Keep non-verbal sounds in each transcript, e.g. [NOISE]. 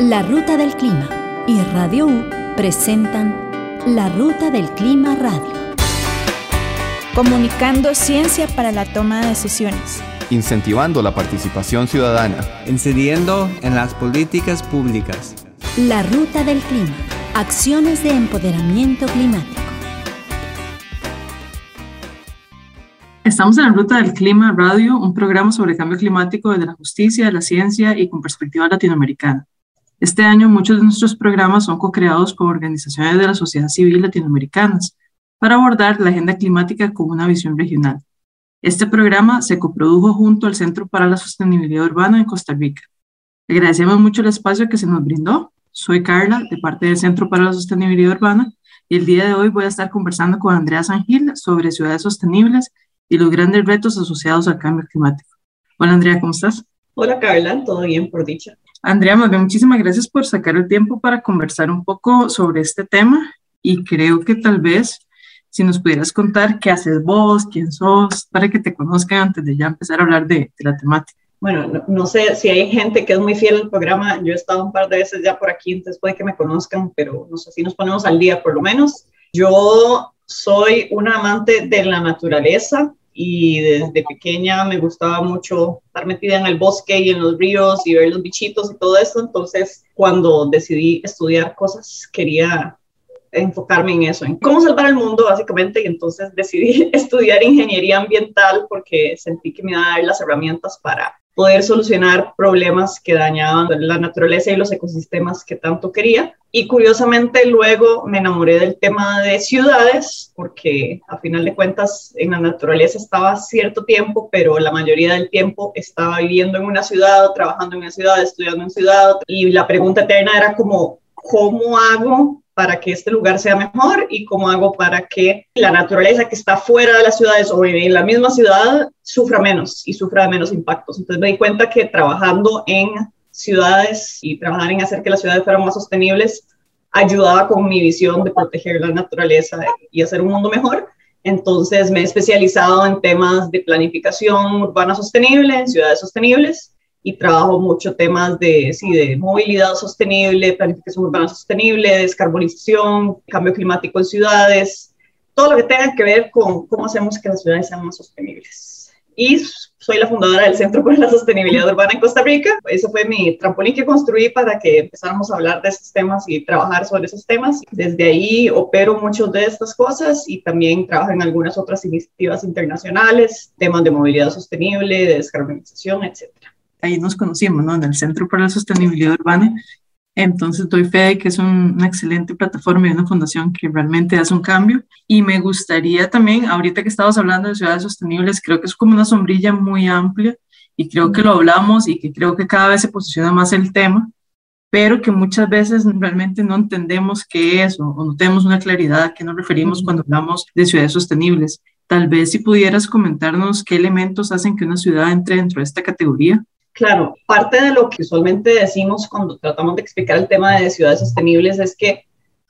La Ruta del Clima y Radio U presentan La Ruta del Clima Radio. Comunicando ciencia para la toma de decisiones. Incentivando la participación ciudadana. Incidiendo en las políticas públicas. La Ruta del Clima. Acciones de empoderamiento climático. Estamos en la Ruta del Clima Radio, un programa sobre cambio climático desde la justicia, la ciencia y con perspectiva latinoamericana. Este año muchos de nuestros programas son co-creados por organizaciones de la sociedad civil latinoamericanas para abordar la agenda climática con una visión regional. Este programa se coprodujo junto al Centro para la Sostenibilidad Urbana en Costa Rica. Agradecemos mucho el espacio que se nos brindó. Soy Carla, de parte del Centro para la Sostenibilidad Urbana, y el día de hoy voy a estar conversando con Andrea Sangil sobre ciudades sostenibles y los grandes retos asociados al cambio climático. Hola Andrea, ¿cómo estás? Hola Carla, todo bien por dicha. Andrea, muchísimas gracias por sacar el tiempo para conversar un poco sobre este tema y creo que tal vez si nos pudieras contar qué haces vos, quién sos, para que te conozcan antes de ya empezar a hablar de, la temática. Bueno, no, sé si hay gente que es muy fiel al programa, yo he estado un par de veces ya por aquí, entonces puede que me conozcan, pero no sé si nos ponemos al día por lo menos. Yo soy una amante de la naturaleza, y desde pequeña me gustaba mucho estar metida en el bosque y en los ríos y ver los bichitos y todo eso. Entonces, cuando decidí estudiar cosas, quería enfocarme en eso, en cómo salvar el mundo básicamente, y entonces decidí [LAUGHS] estudiar ingeniería ambiental porque sentí que me iba a dar las herramientas para poder solucionar problemas que dañaban la naturaleza y los ecosistemas que tanto quería. Y curiosamente luego me enamoré del tema de ciudades, porque a final de cuentas en la naturaleza estaba cierto tiempo, pero la mayoría del tiempo estaba viviendo en una ciudad, trabajando en una ciudad, estudiando en ciudad. Y la pregunta eterna era como, ¿cómo hago para que este lugar sea mejor y cómo hago para que la naturaleza que está fuera de las ciudades o en la misma ciudad sufra menos y sufra menos impactos. Entonces me di cuenta que trabajando en ciudades y trabajar en hacer que las ciudades fueran más sostenibles ayudaba con mi visión de proteger la naturaleza y hacer un mundo mejor. Entonces me he especializado en temas de planificación urbana sostenible, en ciudades sostenibles y trabajo mucho temas de, sí, de movilidad sostenible, planificación urbana sostenible, descarbonización, cambio climático en ciudades, todo lo que tenga que ver con cómo hacemos que las ciudades sean más sostenibles. Y soy la fundadora del Centro para la Sostenibilidad Urbana en Costa Rica. Ese fue mi trampolín que construí para que empezáramos a hablar de estos temas y trabajar sobre esos temas. Desde ahí opero muchas de estas cosas y también trabajo en algunas otras iniciativas internacionales, temas de movilidad sostenible, de descarbonización, etcétera ahí nos conocimos, ¿no? En el Centro para la Sostenibilidad Urbana. Entonces doy fe de que es una excelente plataforma y una fundación que realmente hace un cambio. Y me gustaría también, ahorita que estamos hablando de ciudades sostenibles, creo que es como una sombrilla muy amplia y creo que lo hablamos y que creo que cada vez se posiciona más el tema, pero que muchas veces realmente no entendemos qué es o, no tenemos una claridad a qué nos referimos cuando hablamos de ciudades sostenibles. Tal vez si pudieras comentarnos qué elementos hacen que una ciudad entre dentro de esta categoría. Claro, parte de lo que usualmente decimos cuando tratamos de explicar el tema de ciudades sostenibles es que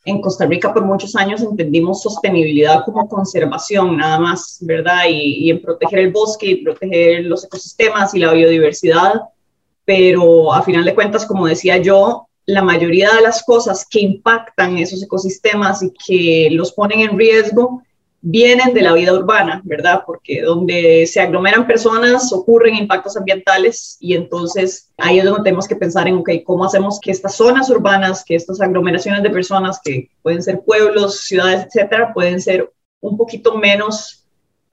en Costa Rica por muchos años entendimos sostenibilidad como conservación nada más, ¿verdad? Y, en proteger el bosque y proteger los ecosistemas y la biodiversidad, pero a final de cuentas, como decía yo, la mayoría de las cosas que impactan esos ecosistemas y que los ponen en riesgo vienen de la vida urbana, ¿verdad? Porque donde se aglomeran personas ocurren impactos ambientales y entonces ahí es donde tenemos que pensar en, ok, ¿cómo hacemos que estas zonas urbanas, que estas aglomeraciones de personas, que pueden ser pueblos, ciudades, etcétera, pueden ser un poquito menos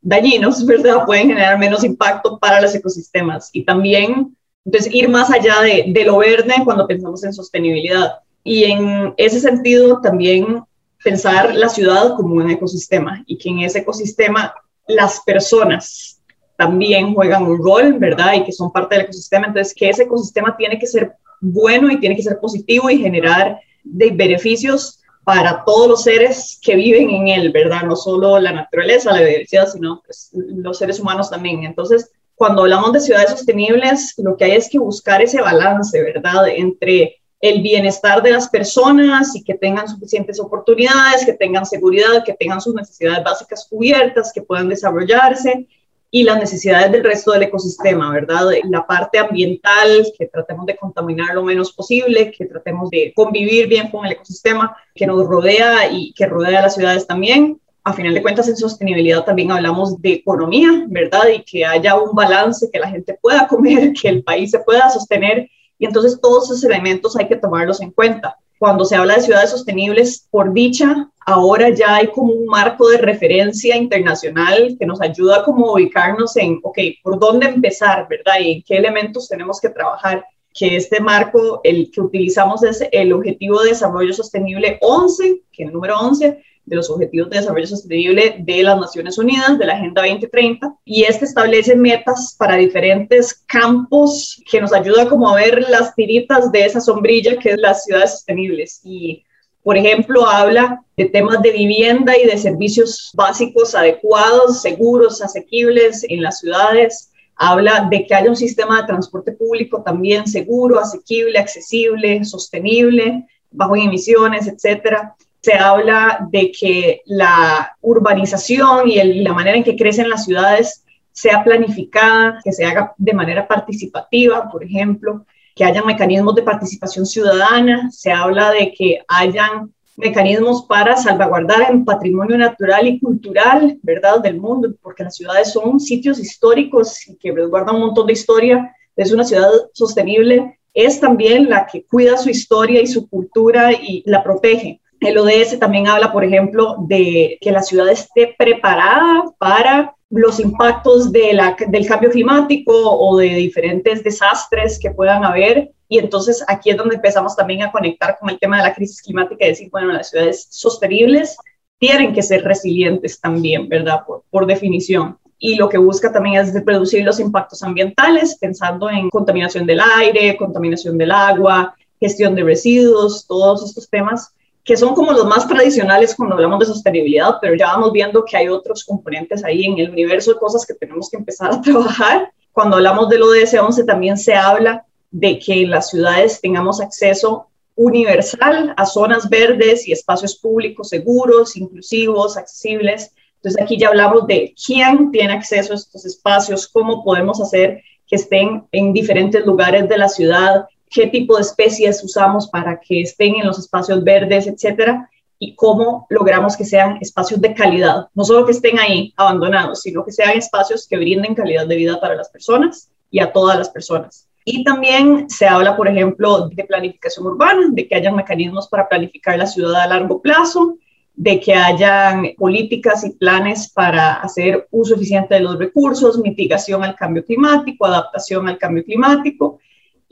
dañinos, [LAUGHS] ¿verdad? Pueden generar menos impacto para los ecosistemas y también, entonces, ir más allá de, de lo verde cuando pensamos en sostenibilidad. Y en ese sentido también pensar la ciudad como un ecosistema y que en ese ecosistema las personas también juegan un rol, ¿verdad? Y que son parte del ecosistema. Entonces, que ese ecosistema tiene que ser bueno y tiene que ser positivo y generar de beneficios para todos los seres que viven en él, ¿verdad? No solo la naturaleza, la biodiversidad, sino pues, los seres humanos también. Entonces, cuando hablamos de ciudades sostenibles, lo que hay es que buscar ese balance, ¿verdad? Entre el bienestar de las personas y que tengan suficientes oportunidades, que tengan seguridad, que tengan sus necesidades básicas cubiertas, que puedan desarrollarse y las necesidades del resto del ecosistema, ¿verdad? La parte ambiental, que tratemos de contaminar lo menos posible, que tratemos de convivir bien con el ecosistema que nos rodea y que rodea a las ciudades también. A final de cuentas, en sostenibilidad también hablamos de economía, ¿verdad? Y que haya un balance, que la gente pueda comer, [LAUGHS] que el país se pueda sostener. Y entonces todos esos elementos hay que tomarlos en cuenta cuando se habla de ciudades sostenibles, por dicha, ahora ya hay como un marco de referencia internacional que nos ayuda como a ubicarnos en, ok, por dónde empezar, ¿verdad? Y en qué elementos tenemos que trabajar. Que este marco, el que utilizamos es el Objetivo de Desarrollo Sostenible 11, que el número 11, de los Objetivos de Desarrollo Sostenible de las Naciones Unidas, de la Agenda 2030, y este establece metas para diferentes campos que nos ayuda como a ver las tiritas de esa sombrilla que es las ciudades sostenibles. Y, por ejemplo, habla de temas de vivienda y de servicios básicos adecuados, seguros, asequibles en las ciudades. Habla de que haya un sistema de transporte público también seguro, asequible, accesible, sostenible, bajo emisiones, etcétera se habla de que la urbanización y, la manera en que crecen las ciudades sea planificada, que se haga de manera participativa, por ejemplo, que haya mecanismos de participación ciudadana, se habla de que hayan mecanismos para salvaguardar el patrimonio natural y cultural, ¿verdad?, del mundo, porque las ciudades son sitios históricos y que resguardan un montón de historia. Es una ciudad sostenible, es también la que cuida su historia y su cultura y la protege. El ODS también habla, por ejemplo, de que la ciudad esté preparada para los impactos del cambio climático o de diferentes desastres que puedan haber. Y entonces aquí es donde empezamos también a conectar con el tema de la crisis climática y decir, bueno, las ciudades sostenibles tienen que ser resilientes también, ¿verdad? Por definición. Y lo que busca también es reducir los impactos ambientales, pensando en contaminación del aire, contaminación del agua, gestión de residuos, todos estos temas que son como los más tradicionales cuando hablamos de sostenibilidad, pero ya vamos viendo que hay otros componentes ahí en el universo de cosas que tenemos que empezar a [LAUGHS] trabajar. Cuando hablamos del ODS 11 también se habla de que en las ciudades tengamos acceso universal a zonas verdes y espacios públicos seguros, inclusivos, accesibles. Entonces aquí ya hablamos de quién tiene acceso a estos espacios, cómo podemos hacer que estén en diferentes lugares de la ciudad, qué tipo de especies usamos para que estén en los espacios verdes, etcétera, y cómo logramos que sean espacios de calidad, no solo que estén ahí abandonados, sino que sean espacios que brinden calidad de vida para las personas y a todas las personas. Y también se habla, por ejemplo, de planificación urbana, de que hayan mecanismos para planificar la ciudad a largo plazo, de que hayan políticas y planes para hacer uso eficiente de los recursos, mitigación al cambio climático, adaptación al cambio climático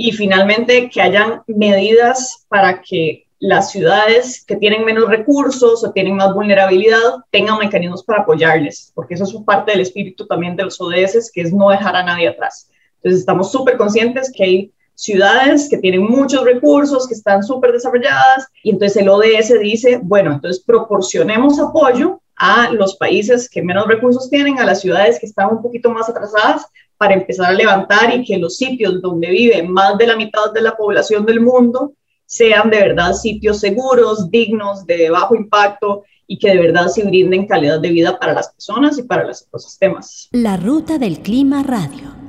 y finalmente que hayan medidas para que las ciudades que tienen menos recursos o tienen más vulnerabilidad tengan mecanismos para apoyarles, porque eso es parte del espíritu también de los ODS, que es no dejar a nadie atrás. Entonces estamos súper conscientes que hay ciudades que tienen muchos recursos, que están súper desarrolladas, y entonces el ODS dice, bueno, entonces proporcionemos apoyo a los países que menos recursos tienen, a las ciudades que están un poquito más atrasadas, para empezar a levantar y que los sitios donde vive más de la mitad de la población del mundo sean de verdad sitios seguros, dignos, de bajo impacto y que de verdad se brinden calidad de vida para las personas y para los ecosistemas. La Ruta del Clima Radio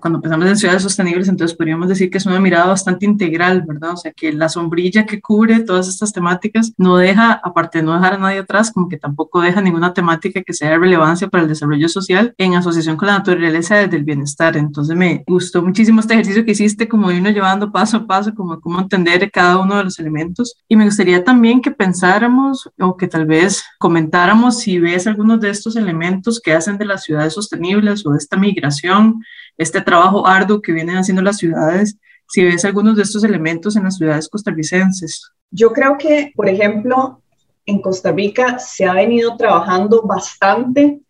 cuando pensamos en ciudades sostenibles, entonces podríamos decir que es una mirada bastante integral, ¿verdad? O sea, que la sombrilla que cubre todas estas temáticas no deja, aparte de no dejar a nadie atrás, como que tampoco deja ninguna temática que sea de relevancia para el desarrollo social en asociación con la naturaleza desde el bienestar. Entonces me gustó muchísimo este ejercicio que hiciste, como irnos llevando paso a paso, como cómo entender cada uno de los elementos. Y me gustaría también que pensáramos o que tal vez comentáramos si ves algunos de estos elementos que hacen de las ciudades sostenibles o de esta migración este trabajo arduo que vienen haciendo las ciudades, si ves algunos de estos elementos en las ciudades costarricenses. Yo creo que, por ejemplo, en Costa Rica se ha venido trabajando bastante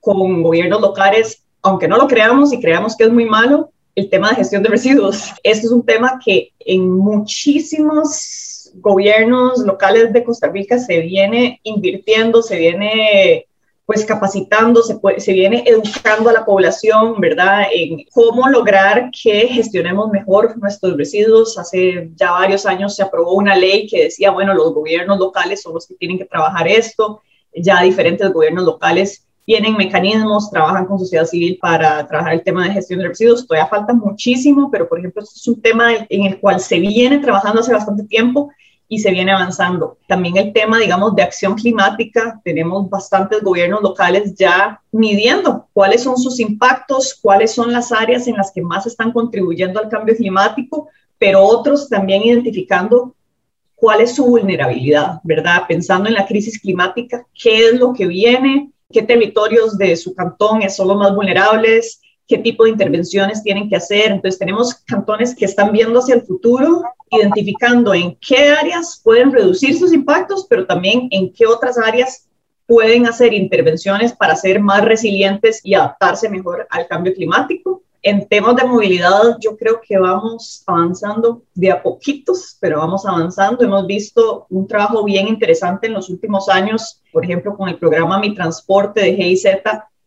con gobiernos locales, aunque no lo creamos y creamos que es muy malo, el tema de gestión de residuos. Este es un tema que en muchísimos gobiernos locales de Costa Rica se viene invirtiendo, se viene pues capacitando, se, viene educando a la población, ¿verdad? En cómo lograr que gestionemos mejor nuestros residuos. Hace ya varios años se aprobó una ley que decía, bueno, los gobiernos locales son los que tienen que trabajar esto. Ya diferentes gobiernos locales tienen mecanismos, trabajan con sociedad civil para trabajar el tema de gestión de residuos. Todavía falta muchísimo, pero por ejemplo, este es un tema en el cual se viene trabajando hace bastante tiempo y se viene avanzando. También el tema, digamos, de acción climática. Tenemos bastantes gobiernos locales ya midiendo cuáles son sus impactos, cuáles son las áreas en las que más están contribuyendo al cambio climático, pero otros también identificando cuál es su vulnerabilidad, ¿verdad? Pensando en la crisis climática, qué es lo que viene, qué territorios de su cantón son los más vulnerables, qué tipo de intervenciones tienen que hacer. Entonces tenemos cantones que están viendo hacia el futuro, identificando en qué áreas pueden reducir sus impactos, pero también en qué otras áreas pueden hacer intervenciones para ser más resilientes y adaptarse mejor al cambio climático. En temas de movilidad, yo creo que vamos avanzando de a poquitos, pero vamos avanzando. Hemos visto un trabajo bien interesante en los últimos años, por ejemplo, con el programa Mi Transporte de GIZ,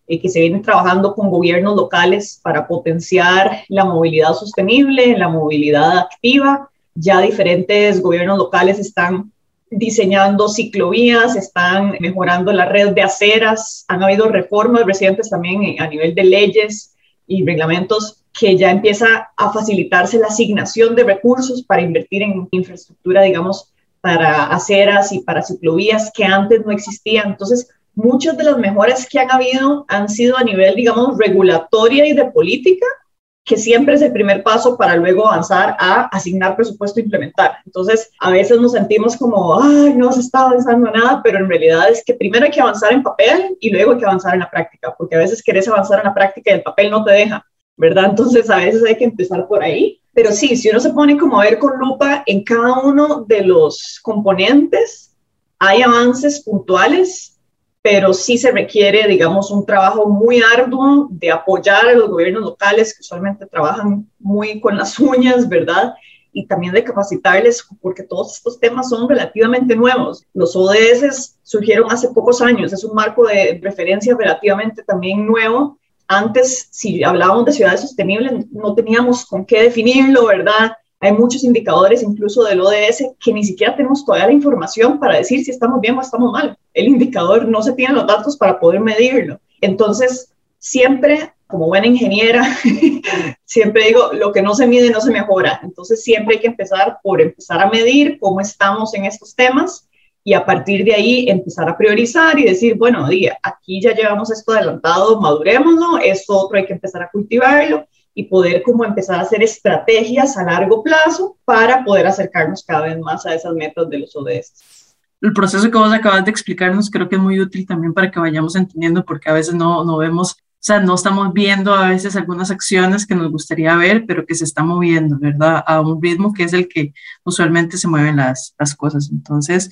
eh, que se viene trabajando con gobiernos locales para potenciar la movilidad sostenible, la movilidad activa. Ya diferentes gobiernos locales están diseñando ciclovías, están mejorando la red de aceras, han habido reformas recientes también a nivel de leyes y reglamentos que ya empieza a facilitarse la asignación de recursos para invertir en infraestructura, digamos, para aceras y para ciclovías que antes no existían. Entonces, muchas de las mejoras que han habido han sido a nivel, digamos, regulatoria y de política, que siempre es el primer paso para luego avanzar a asignar presupuesto e implementar. Entonces, a veces nos sentimos como, ay, no se está avanzando nada, pero en realidad es que primero hay que avanzar en papel y luego hay que avanzar en la práctica, porque a veces querés avanzar en la práctica y el papel no te deja, ¿verdad? Entonces, a veces hay que empezar por ahí. Pero sí, si uno se pone como a ver con lupa en cada uno de los componentes, hay avances puntuales pero sí se requiere, digamos, un trabajo muy arduo de apoyar a los gobiernos locales que usualmente trabajan muy con las [LAUGHS] uñas, ¿verdad? Y también de capacitarles, porque todos estos temas son relativamente nuevos. Los ODS surgieron hace pocos años, es un marco de referencia relativamente también nuevo. Antes, si hablábamos de ciudades sostenibles, no teníamos con qué definirlo, ¿verdad? Hay muchos indicadores, incluso del ODS, que ni siquiera tenemos todavía la información para decir si estamos bien o estamos mal. El indicador no se tiene los datos para poder medirlo. Entonces, siempre, como buena ingeniera, [LAUGHS] siempre digo, lo que no se mide no se mejora. Entonces, siempre hay que empezar por empezar a medir cómo estamos en estos temas y a partir de ahí empezar a priorizar y decir, bueno, aquí ya llevamos esto adelantado, madurémoslo, esto otro hay que empezar a cultivarlo y poder como empezar a hacer estrategias a largo plazo para poder acercarnos cada vez más a esas metas de los ODS. El proceso que vos acabas de explicarnos creo que es muy útil también para que vayamos entendiendo porque a veces no, no vemos, o sea, no estamos viendo a veces algunas acciones que nos gustaría ver, pero que se están moviendo, ¿verdad? A un ritmo que es el que usualmente se mueven las, las cosas. Entonces,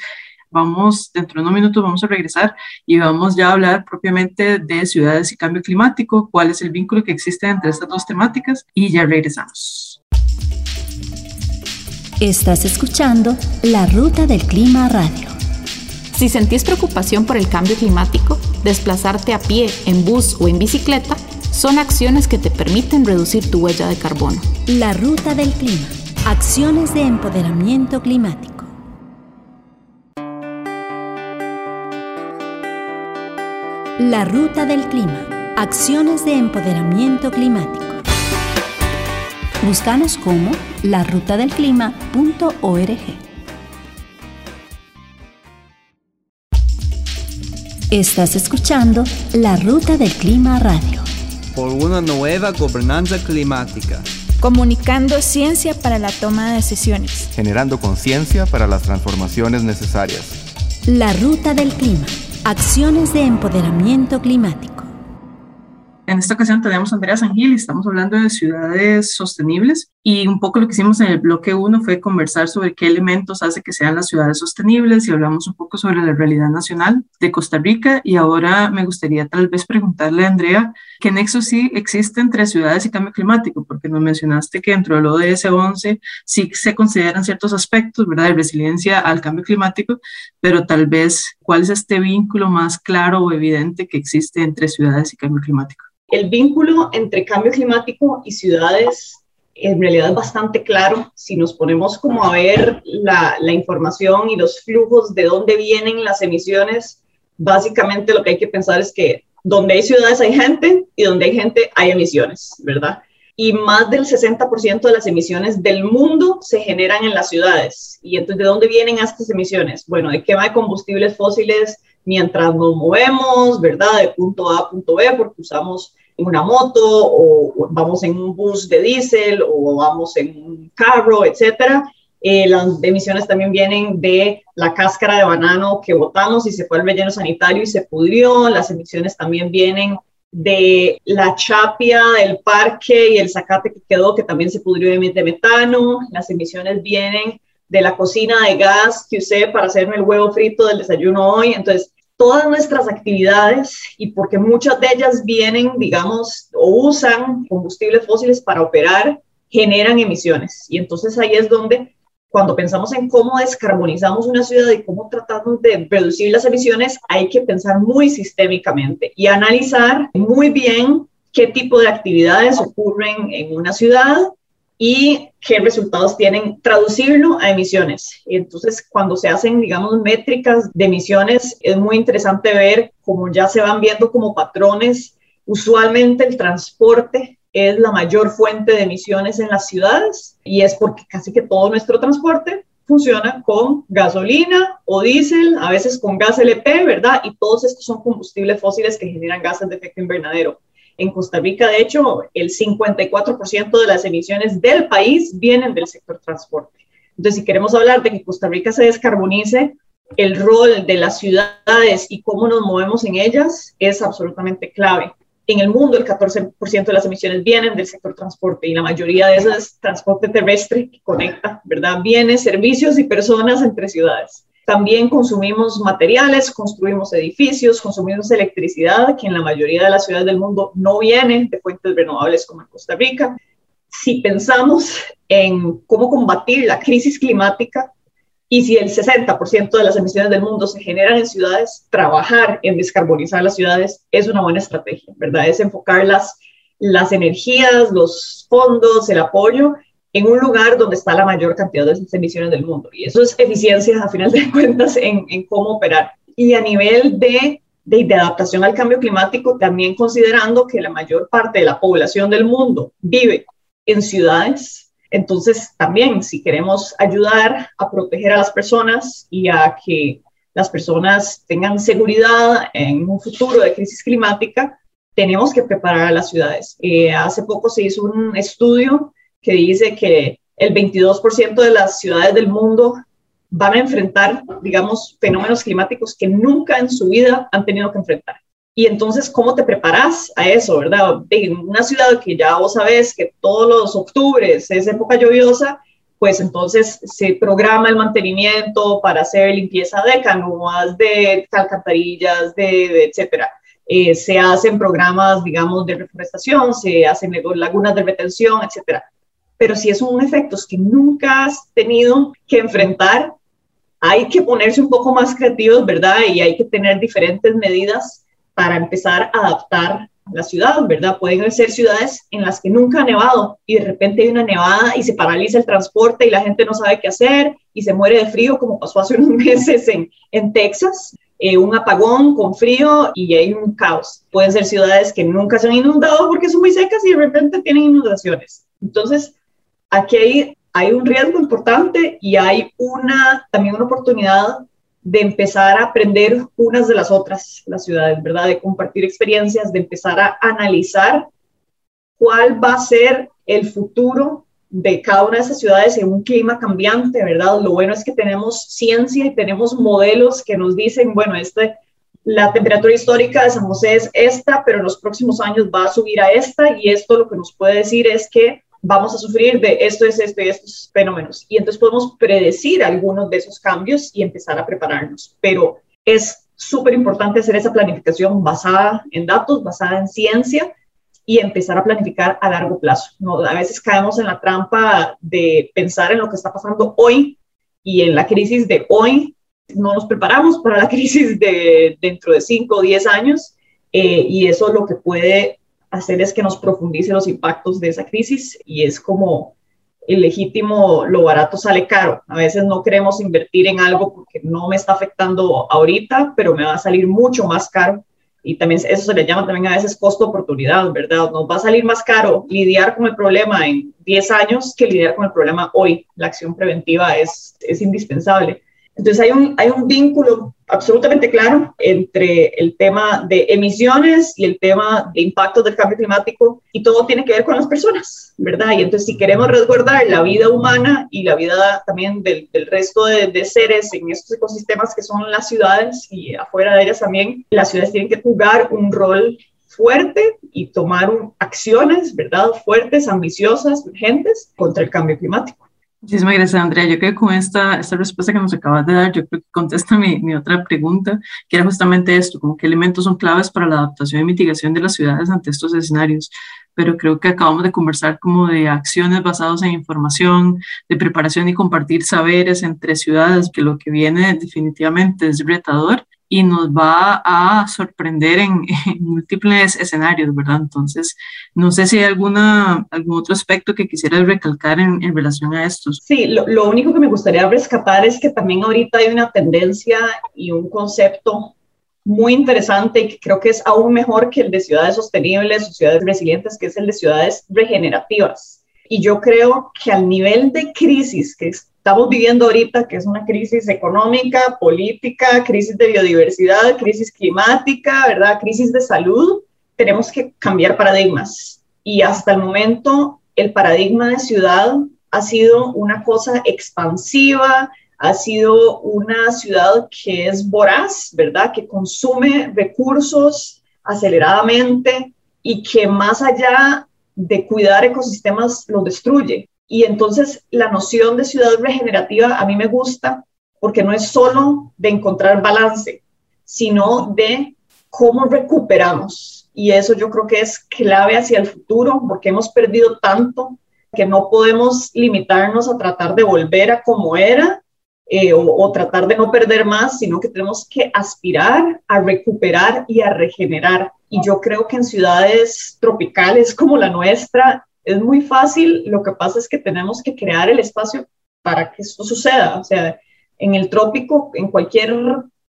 vamos, dentro de unos minutos vamos a regresar y vamos ya a hablar propiamente de ciudades y cambio climático, cuál es el vínculo que existe entre estas dos temáticas y ya regresamos. Estás escuchando La Ruta del Clima Radio. Si sentís preocupación por el cambio climático, desplazarte a pie, en bus o en bicicleta son acciones que te permiten reducir tu huella de carbono. La Ruta del Clima. Acciones de empoderamiento climático. La Ruta del Clima. Acciones de empoderamiento climático. Búscanos como larutadelclima.org. Estás escuchando La Ruta del Clima Radio. Por una nueva gobernanza climática. Comunicando ciencia para la toma de decisiones. Generando conciencia para las transformaciones necesarias. La Ruta del Clima Acciones de empoderamiento climático. En esta ocasión tenemos a Andrea Sangil y estamos hablando de ciudades sostenibles y un poco lo que hicimos en el bloque 1 fue conversar sobre qué elementos hace que sean las ciudades sostenibles y hablamos un poco sobre la realidad nacional de Costa Rica y ahora me gustaría tal vez preguntarle a Andrea qué nexo sí existe entre ciudades y cambio climático, porque nos mencionaste que dentro del ODS 11 sí se consideran ciertos aspectos, ¿verdad?, de resiliencia al cambio climático, pero tal vez cuál es este vínculo más claro o evidente que existe entre ciudades y cambio climático. El vínculo entre cambio climático y ciudades en realidad es bastante claro si nos ponemos como a ver la, la, información y los flujos de dónde vienen las emisiones. Básicamente lo que hay que pensar es que donde hay ciudades hay gente y donde hay gente hay emisiones, ¿verdad? Y más del 60% de las emisiones del mundo se generan en las ciudades. ¿Y entonces de dónde vienen estas emisiones? Bueno, de quema de combustibles fósiles mientras nos movemos, ¿verdad? De punto A a punto B, porque usamos una moto o vamos en un bus de diésel o vamos en un carro, etcétera. Eh, las emisiones también vienen de la cáscara de banano que botamos y se fue al relleno sanitario y se pudrió. Las emisiones también vienen de la chapia del parque y el zacate que quedó, que también se pudrió de metano. Las emisiones vienen de la cocina de gas que usé para hacerme el huevo frito del desayuno hoy. Entonces, todas nuestras actividades y porque muchas de ellas vienen, digamos, o usan combustibles fósiles para operar, generan emisiones. Y entonces ahí es donde cuando pensamos en cómo descarbonizamos una ciudad y cómo tratamos de reducir las emisiones, hay que pensar muy sistémicamente y analizar muy bien qué tipo de actividades ocurren en una ciudad y qué resultados tienen, traducirlo a emisiones. Entonces, cuando se hacen, digamos, métricas de emisiones, es muy interesante ver cómo ya se van viendo como patrones. Usualmente el transporte es la mayor fuente de emisiones en las ciudades y es porque casi que todo nuestro transporte funciona con gasolina o diésel, a veces con gas LP, ¿verdad? Y todos estos son combustibles fósiles que generan gases de efecto invernadero. En Costa Rica, de hecho, el 54% de las emisiones del país vienen del sector transporte. Entonces, si queremos hablar de que Costa Rica se descarbonice, el rol de las ciudades y cómo nos movemos en ellas es absolutamente clave en el mundo el 14% de las emisiones vienen del sector transporte y la mayoría de eso es transporte terrestre que conecta, ¿verdad? Bienes, servicios y personas entre ciudades. También consumimos materiales, construimos edificios, consumimos electricidad, que en la mayoría de las ciudades del mundo no viene de fuentes renovables como en Costa Rica. Si pensamos en cómo combatir la crisis climática, y si el 60% de las emisiones del mundo se generan en ciudades, trabajar en descarbonizar las ciudades es una buena estrategia, ¿verdad? Es enfocar las, las energías, los fondos, el apoyo en un lugar donde está la mayor cantidad de esas emisiones del mundo. Y eso es eficiencia, a final de [LAUGHS] cuentas, en, en cómo operar. Y a nivel de, de, de adaptación al cambio climático, también considerando que la mayor parte de la población del mundo vive en ciudades, entonces, también si queremos ayudar a proteger a las personas y a que las personas tengan seguridad en un futuro de crisis climática, tenemos que preparar a las ciudades. Eh, hace poco se hizo un estudio que dice que el 22% de las ciudades del mundo van a enfrentar, digamos, fenómenos climáticos que nunca en su vida han tenido que enfrentar. Y entonces, ¿cómo te preparas a eso, verdad? En una ciudad que ya vos sabés que todos los octubres es época lluviosa, pues entonces se programa el mantenimiento para hacer limpieza de canoas, de alcantarillas, de, etcétera. Eh, se hacen programas, digamos, de reforestación, se hacen lagunas de retención, etcétera. Pero si es un efectos que nunca has tenido que enfrentar, hay que ponerse un poco más creativos, ¿verdad? Y hay que tener diferentes medidas para empezar a adaptar la ciudad, ¿verdad? Pueden ser ciudades en las que nunca ha nevado y de repente hay una nevada y se paraliza el transporte y la gente no sabe qué hacer y se muere de frío, como pasó hace [LAUGHS] unos meses en, en Texas. Eh, un apagón con frío y hay un caos. Pueden ser ciudades que nunca se han inundado porque son muy secas y de repente tienen inundaciones. Entonces, aquí hay, hay un riesgo importante y hay una, también una oportunidad de empezar a aprender unas de las otras, las ciudades, ¿verdad? De compartir experiencias, de empezar a analizar cuál va a ser el futuro de cada una de esas ciudades en un clima cambiante, ¿verdad? Lo bueno es que tenemos ciencia y tenemos modelos que nos dicen, bueno, este, la temperatura histórica de San José es esta, pero en los próximos años va a subir a esta y esto lo que nos puede decir es que vamos a sufrir de esto es esto y estos fenómenos. Y entonces podemos predecir algunos de esos cambios y empezar a prepararnos. Pero es súper importante hacer esa planificación basada en datos, basada en ciencia y empezar a planificar a largo plazo. A veces caemos en la trampa de pensar en lo que está pasando hoy y en la crisis de hoy. No nos preparamos para la [LAUGHS] crisis de dentro de 5 o 10 años eh, y eso es lo que puede hacer es que nos profundice los impactos de esa crisis y es como el legítimo, lo barato sale caro. A veces no queremos invertir en algo porque no me está afectando ahorita, pero me va a salir mucho más caro y también eso se le llama también a veces costo-oportunidad, ¿verdad? Nos va a salir más caro lidiar con el problema en 10 años que lidiar con el problema hoy. La acción preventiva es, es indispensable. Entonces hay un, hay un vínculo absolutamente claro entre el tema de emisiones y el tema de impacto del cambio climático y todo tiene que ver con las personas, ¿verdad? Y entonces si queremos resguardar la vida humana y la vida también del, del resto de, de, seres en estos ecosistemas que son las ciudades y afuera de ellas también, las ciudades tienen que jugar un rol fuerte y tomar acciones, ¿verdad? Fuertes, ambiciosas, urgentes contra el cambio climático. Muchísimas gracias, Andrea. Yo creo que con esta, esta respuesta que nos acabas de dar, yo creo que contesta mi, mi, otra pregunta, que era justamente esto, como qué elementos son claves para la adaptación y mitigación de las ciudades ante estos escenarios. Pero creo que acabamos de conversar como de acciones basadas en información, de preparación y compartir saberes entre ciudades, que lo que viene definitivamente es retador y nos va a sorprender en, [LAUGHS] en, múltiples escenarios, ¿verdad? Entonces, no sé si hay alguna, algún otro aspecto que quisieras recalcar en, en relación a estos. Sí, lo, lo, único que me gustaría rescatar es que también ahorita hay una tendencia y un concepto muy interesante y que creo que es aún mejor que el de ciudades sostenibles o ciudades resilientes, que es el de ciudades regenerativas. Y yo creo que al nivel de crisis que estamos viviendo ahorita, que es una crisis económica, política, crisis de biodiversidad, crisis climática, ¿verdad? Crisis de salud, tenemos que cambiar paradigmas. Y hasta el momento, el paradigma de ciudad ha sido una cosa expansiva, ha sido una ciudad que es voraz, ¿verdad? Que consume recursos aceleradamente y que más allá de cuidar ecosistemas los destruye. Y entonces la noción de ciudad regenerativa a mí me gusta porque no es solo de encontrar balance, sino de cómo recuperamos. Y eso yo creo que es clave hacia el futuro porque hemos perdido tanto que no podemos limitarnos a tratar de volver a como era eh, o, o, tratar de no perder más, sino que tenemos que aspirar a recuperar y a regenerar. Y yo creo que en ciudades tropicales como la nuestra es muy fácil, lo que pasa es que tenemos que crear el espacio para que eso suceda. O sea, en el trópico, en cualquier,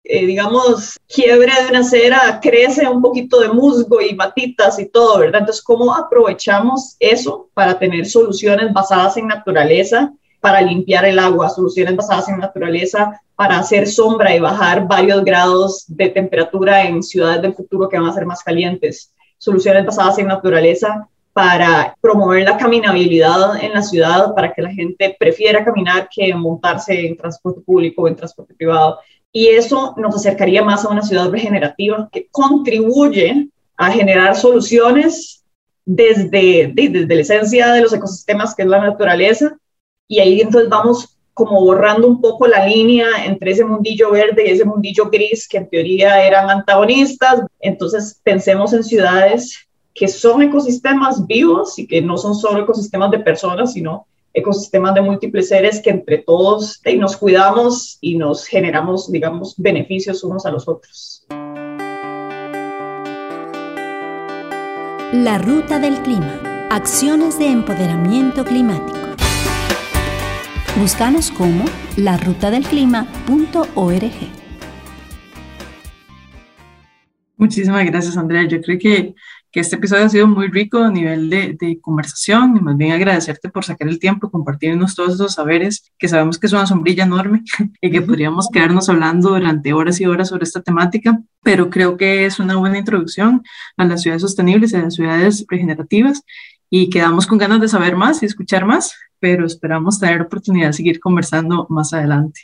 eh, digamos, quiebre de una acera, crece un poquito de musgo y matitas y todo, ¿verdad? Entonces, ¿cómo aprovechamos eso para tener soluciones basadas en naturaleza? para limpiar el agua, soluciones basadas en naturaleza para hacer sombra y bajar varios grados de temperatura en ciudades del futuro que van a ser más calientes, soluciones basadas en naturaleza para promover la caminabilidad en la ciudad, para que la gente prefiera caminar que montarse en transporte público o en transporte privado. Y eso nos acercaría más a una ciudad regenerativa que contribuye a generar soluciones desde, desde la esencia de los ecosistemas, que es la naturaleza, y ahí entonces vamos como borrando un poco la línea entre ese mundillo verde y ese mundillo gris que en teoría eran antagonistas. Entonces pensemos en ciudades que son ecosistemas vivos y que no son solo ecosistemas de personas, sino ecosistemas de múltiples seres que entre todos y nos cuidamos y nos generamos, digamos, beneficios unos a los otros. La ruta del clima. Acciones de empoderamiento climático. Búscanos como larutadelclima.org. Muchísimas gracias, Andrea. Yo creo que, que, este episodio ha sido muy rico a nivel de, de, conversación y más bien agradecerte por sacar el tiempo compartirnos todos esos saberes que sabemos que es una sombrilla enorme [LAUGHS] y que podríamos quedarnos hablando durante horas y horas sobre esta temática, pero creo que es una buena introducción a las ciudades sostenibles y a las ciudades regenerativas y quedamos con ganas de saber más y escuchar más pero esperamos tener oportunidad de seguir conversando más adelante.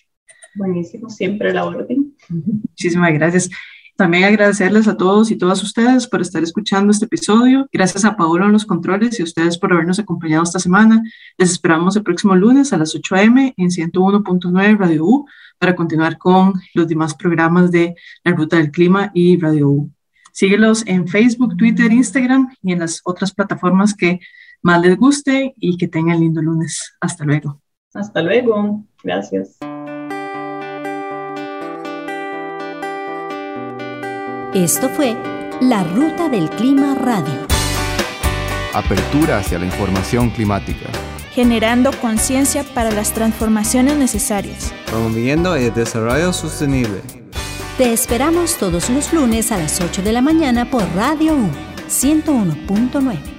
Buenísimo, siempre la orden. Muchísimas gracias. También agradecerles a todos y todas ustedes por estar escuchando este episodio. Gracias a Paolo en los controles y a ustedes por habernos acompañado esta semana. Les esperamos el próximo lunes a las 8 a.m. en 101.9 Radio U para continuar con los demás programas de La Ruta del Clima y Radio U. Síguelos en Facebook, Twitter, Instagram y en las otras plataformas que más les guste y que tengan lindo lunes. Hasta luego. Hasta luego. Gracias. Esto fue La Ruta del Clima Radio. Apertura hacia la información climática. Generando conciencia para las transformaciones necesarias. Promoviendo el desarrollo sostenible. Te esperamos todos los lunes a las 8 de la mañana por Radio U 101.9.